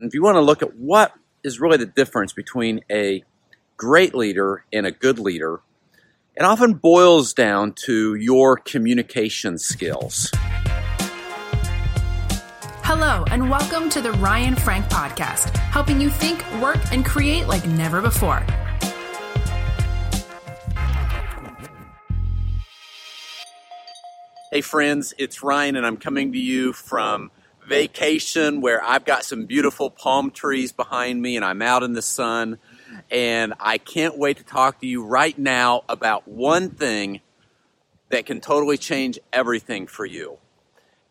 if you want to look at what is really the difference between a great leader and a good leader, it often boils down to your communication skills. Hello, and welcome to the Ryan Frank Podcast, helping you think, work, and create like never before. Hey, friends, it's Ryan, and I'm coming to you from vacation where I've got some beautiful palm trees behind me and I'm out in the sun. And I can't wait to talk to you right now about one thing that can totally change everything for you.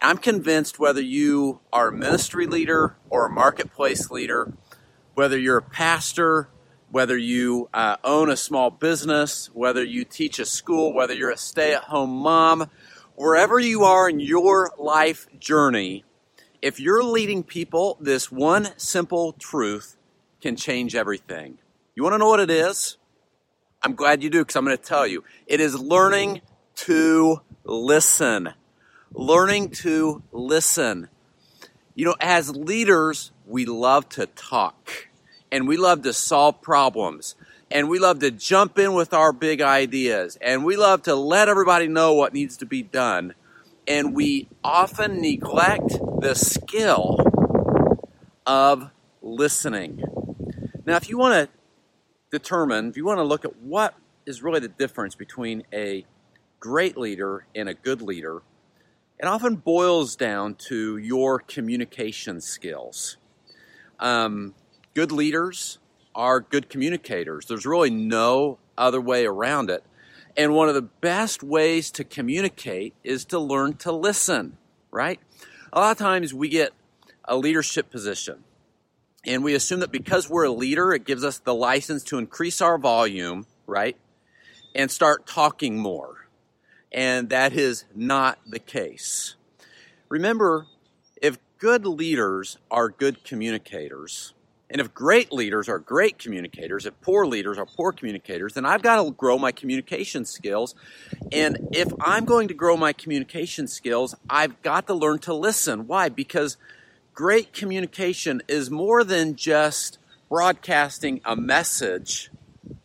I'm convinced whether you are a ministry leader or a marketplace leader, whether you're a pastor, whether you uh, own a small business, whether you teach a school, whether you're a stay at home mom, wherever you are in your life journey, if you're leading people, this one simple truth can change everything. You want to know what it is? I'm glad you do because I'm going to tell you. It is learning to listen. Learning to listen. You know, as leaders, we love to talk and we love to solve problems and we love to jump in with our big ideas and we love to let everybody know what needs to be done and we often neglect the skill of listening. Now, if you want to determine, if you want to look at what is really the difference between a great leader and a good leader, it often boils down to your communication skills. Um, good leaders are good communicators. There's really no other way around it. And one of the best ways to communicate is to learn to listen, right? A lot of times we get a leadership position and we assume that because we're a leader, it gives us the license to increase our volume, right? And start talking more. And that is not the case. Remember, if good leaders are good communicators, and if great leaders are great communicators, if poor leaders are poor communicators, then I've got to grow my communication skills. And if I'm going to grow my communication skills, I've got to learn to listen. Why? Because great communication is more than just broadcasting a message,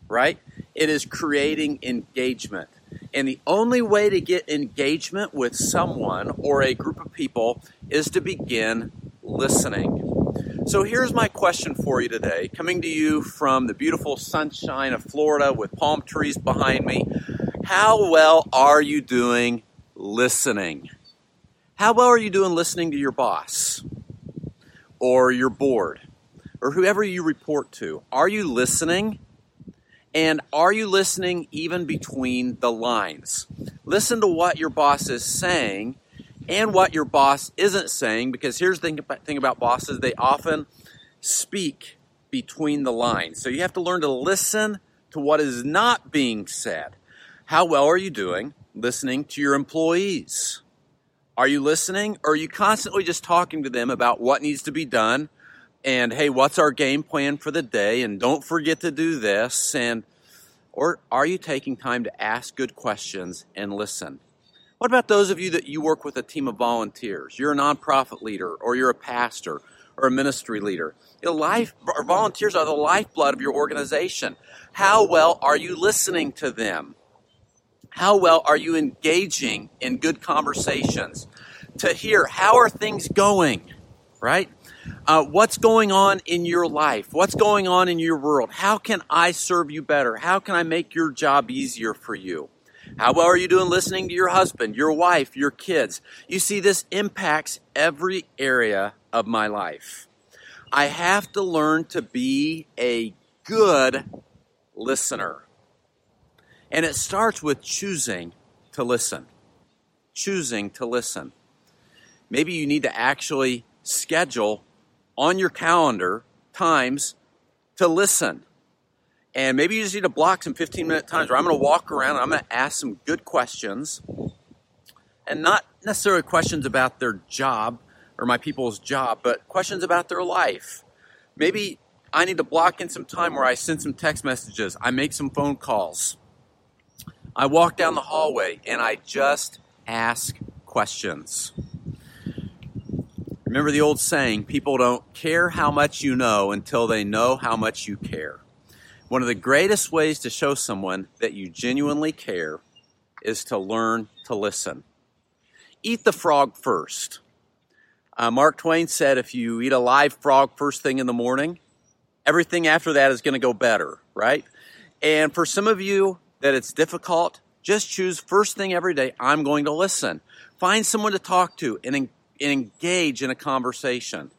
right? It is creating engagement. And the only way to get engagement with someone or a group of people is to begin listening. So here's my question for you today, coming to you from the beautiful sunshine of Florida with palm trees behind me. How well are you doing listening? How well are you doing listening to your boss or your board or whoever you report to? Are you listening? And are you listening even between the lines? Listen to what your boss is saying and what your boss isn't saying, because here's the thing about bosses they often speak between the lines. So you have to learn to listen to what is not being said. How well are you doing listening to your employees? Are you listening or are you constantly just talking to them about what needs to be done and hey, what's our game plan for the day and don't forget to do this and or are you taking time to ask good questions and listen? What about those of you that you work with a team of volunteers? You're a nonprofit leader, or you're a pastor, or a ministry leader. Your life, or volunteers are the lifeblood of your organization. How well are you listening to them? How well are you engaging in good conversations to hear how are things going, right? Uh, what's going on in your life? What's going on in your world? How can I serve you better? How can I make your job easier for you? How well are you doing listening to your husband, your wife, your kids? You see, this impacts every area of my life. I have to learn to be a good listener. And it starts with choosing to listen. Choosing to listen. Maybe you need to actually schedule on your calendar times to listen. And maybe you just need to block some 15 minute times where I'm going to walk around and I'm going to ask some good questions and not necessarily questions about their job or my people's job, but questions about their life. Maybe I need to block in some time where I send some text messages, I make some phone calls. I walk down the hallway and I just ask questions. Remember the old saying people don't care how much you know until they know how much you care. One of the greatest ways to show someone that you genuinely care is to learn to listen. Eat the frog first. Uh, Mark Twain said if you eat a live frog first thing in the morning, everything after that is going to go better, right? And for some of you that it's difficult, just choose first thing every day, I'm going to listen. Find someone to talk to and, and engage in a conversation.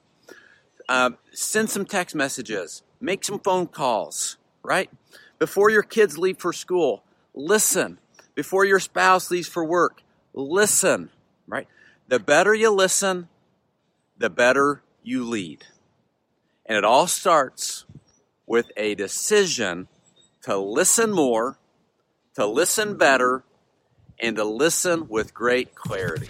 Uh, send some text messages, make some phone calls, right? Before your kids leave for school, listen. Before your spouse leaves for work, listen, right? The better you listen, the better you lead. And it all starts with a decision to listen more, to listen better, and to listen with great clarity.